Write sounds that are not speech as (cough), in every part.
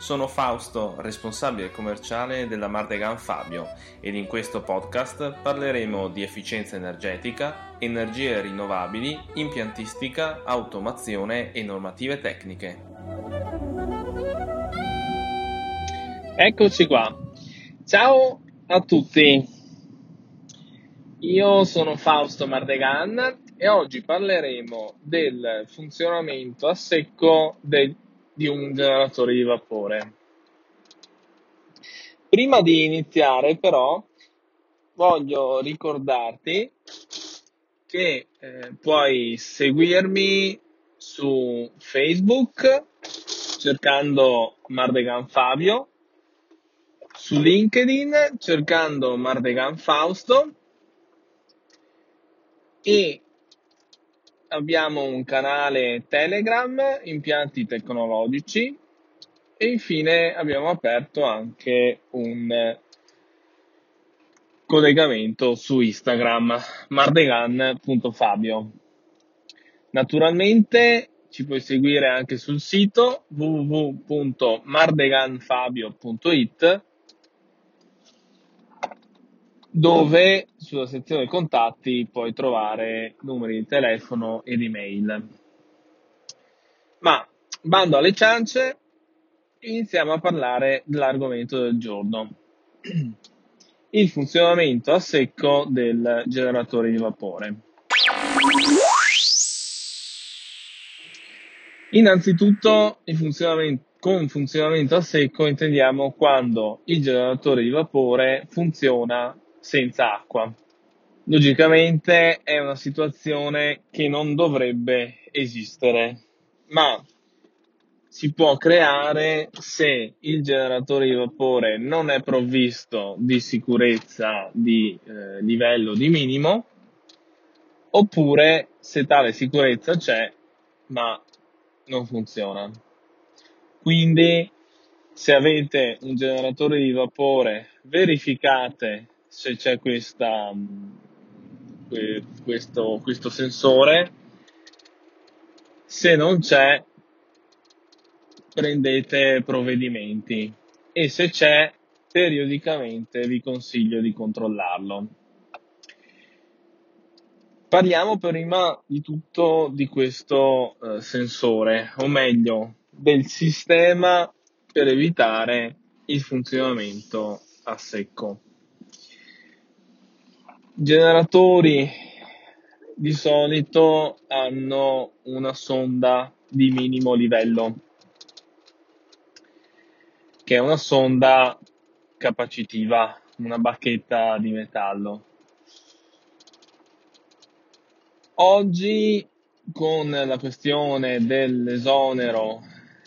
Sono Fausto, responsabile commerciale della Mardegan Fabio ed in questo podcast parleremo di efficienza energetica, energie rinnovabili, impiantistica, automazione e normative tecniche. Eccoci qua. Ciao a tutti. Io sono Fausto Mardegan e oggi parleremo del funzionamento a secco de, di un generatore di vapore. Prima di iniziare però voglio ricordarti che eh, puoi seguirmi su Facebook cercando Mardegan Fabio, su LinkedIn cercando Mardegan Fausto e abbiamo un canale Telegram, impianti tecnologici e infine abbiamo aperto anche un collegamento su Instagram mardegan.fabio. Naturalmente ci puoi seguire anche sul sito www.mardeganfabio.it dove sulla sezione contatti puoi trovare numeri di telefono ed email. Ma bando alle ciance, iniziamo a parlare dell'argomento del giorno. (clears throat) Il funzionamento a secco del generatore di vapore. Innanzitutto, funzionamento, con funzionamento a secco intendiamo quando il generatore di vapore funziona senza acqua. Logicamente è una situazione che non dovrebbe esistere, ma si può creare se il generatore di vapore non è provvisto di sicurezza di eh, livello di minimo oppure se tale sicurezza c'è ma non funziona. Quindi se avete un generatore di vapore verificate se c'è questa, questo, questo sensore. Se non c'è, prendete provvedimenti e se c'è, periodicamente vi consiglio di controllarlo. Parliamo prima di tutto di questo eh, sensore, o meglio, del sistema per evitare il funzionamento a secco generatori di solito hanno una sonda di minimo livello, che è una sonda capacitiva, una bacchetta di metallo. Oggi con la questione dell'esonero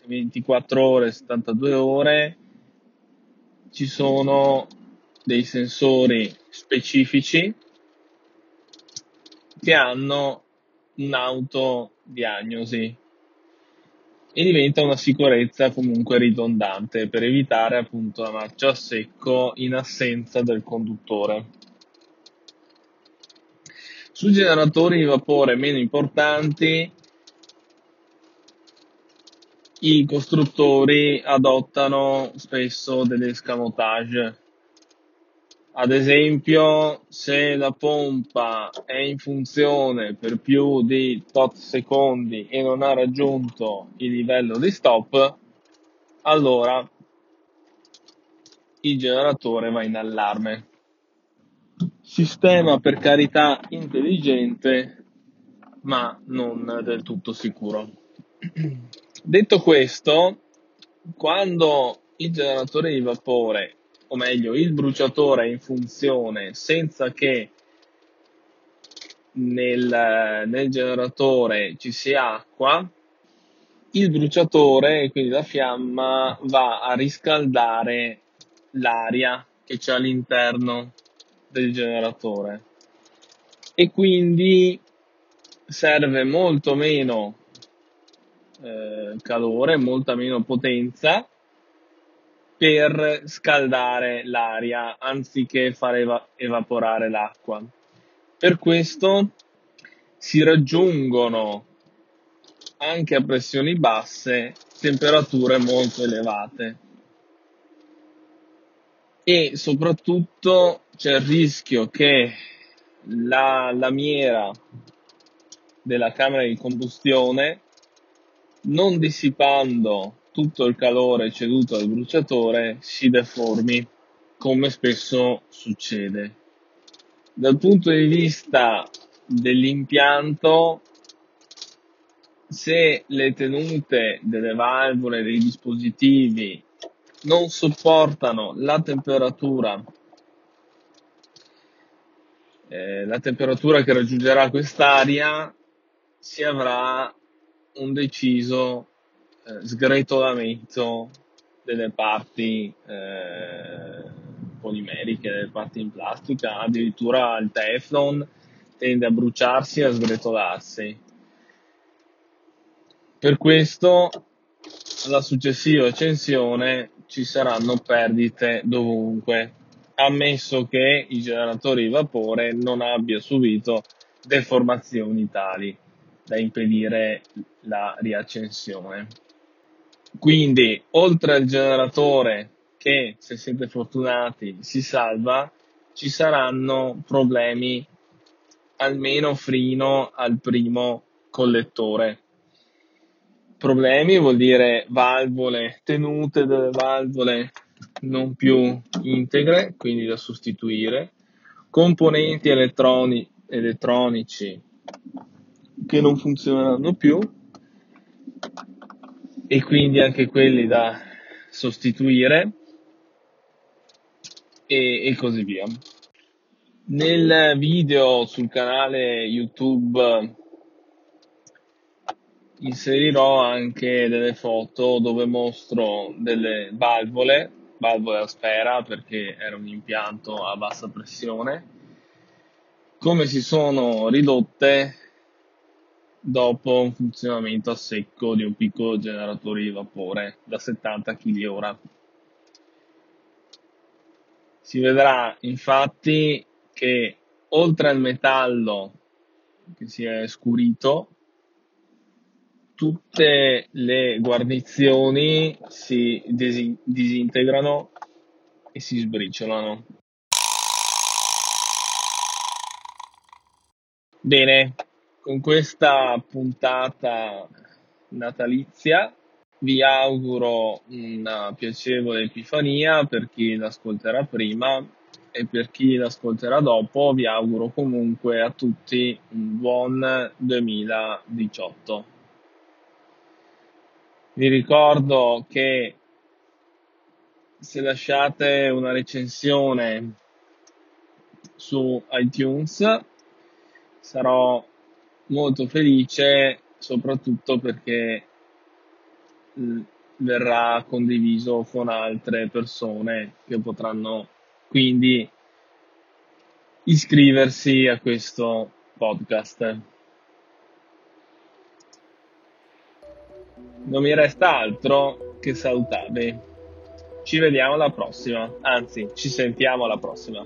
24 ore, 72 ore, ci sono dei sensori specifici che hanno un'autodiagnosi e diventa una sicurezza comunque ridondante per evitare appunto la marcia a secco in assenza del conduttore. Su generatori di vapore meno importanti i costruttori adottano spesso delle escamotage ad esempio, se la pompa è in funzione per più di tot secondi e non ha raggiunto il livello di stop, allora il generatore va in allarme. Sistema per carità intelligente, ma non del tutto sicuro. Detto questo, quando il generatore di vapore o meglio il bruciatore è in funzione senza che nel, nel generatore ci sia acqua, il bruciatore, quindi la fiamma, va a riscaldare l'aria che c'è all'interno del generatore. E quindi serve molto meno eh, calore, molta meno potenza per scaldare l'aria anziché far eva- evaporare l'acqua. Per questo si raggiungono anche a pressioni basse temperature molto elevate e soprattutto c'è il rischio che la lamiera della camera di combustione non dissipando tutto il calore ceduto al bruciatore si deformi, come spesso succede. Dal punto di vista dell'impianto, se le tenute delle valvole dei dispositivi non sopportano la temperatura eh, la temperatura che raggiungerà quest'aria si avrà un deciso eh, sgretolamento delle parti eh, polimeriche, delle parti in plastica, addirittura il Teflon tende a bruciarsi e a sgretolarsi. Per questo alla successiva accensione ci saranno perdite dovunque, ammesso che i generatori di vapore non abbia subito deformazioni tali da impedire la riaccensione. Quindi, oltre al generatore che, se siete fortunati, si salva, ci saranno problemi almeno fino al primo collettore. Problemi vuol dire valvole, tenute delle valvole non più integre, quindi da sostituire, componenti elettroni, elettronici che non funzioneranno più e quindi anche quelli da sostituire e, e così via. Nel video sul canale YouTube inserirò anche delle foto dove mostro delle valvole, valvole a sfera perché era un impianto a bassa pressione, come si sono ridotte dopo un funzionamento a secco di un piccolo generatore di vapore da 70 kWh. Si vedrà infatti che oltre al metallo che si è scurito, tutte le guarnizioni si disintegrano e si sbriciolano. Bene, con questa puntata natalizia vi auguro una piacevole Epifania per chi l'ascolterà prima e per chi l'ascolterà dopo vi auguro comunque a tutti un buon 2018. Vi ricordo che se lasciate una recensione su iTunes sarò molto felice soprattutto perché mm, verrà condiviso con altre persone che potranno quindi iscriversi a questo podcast. Non mi resta altro che salutarvi. Ci vediamo alla prossima, anzi ci sentiamo alla prossima.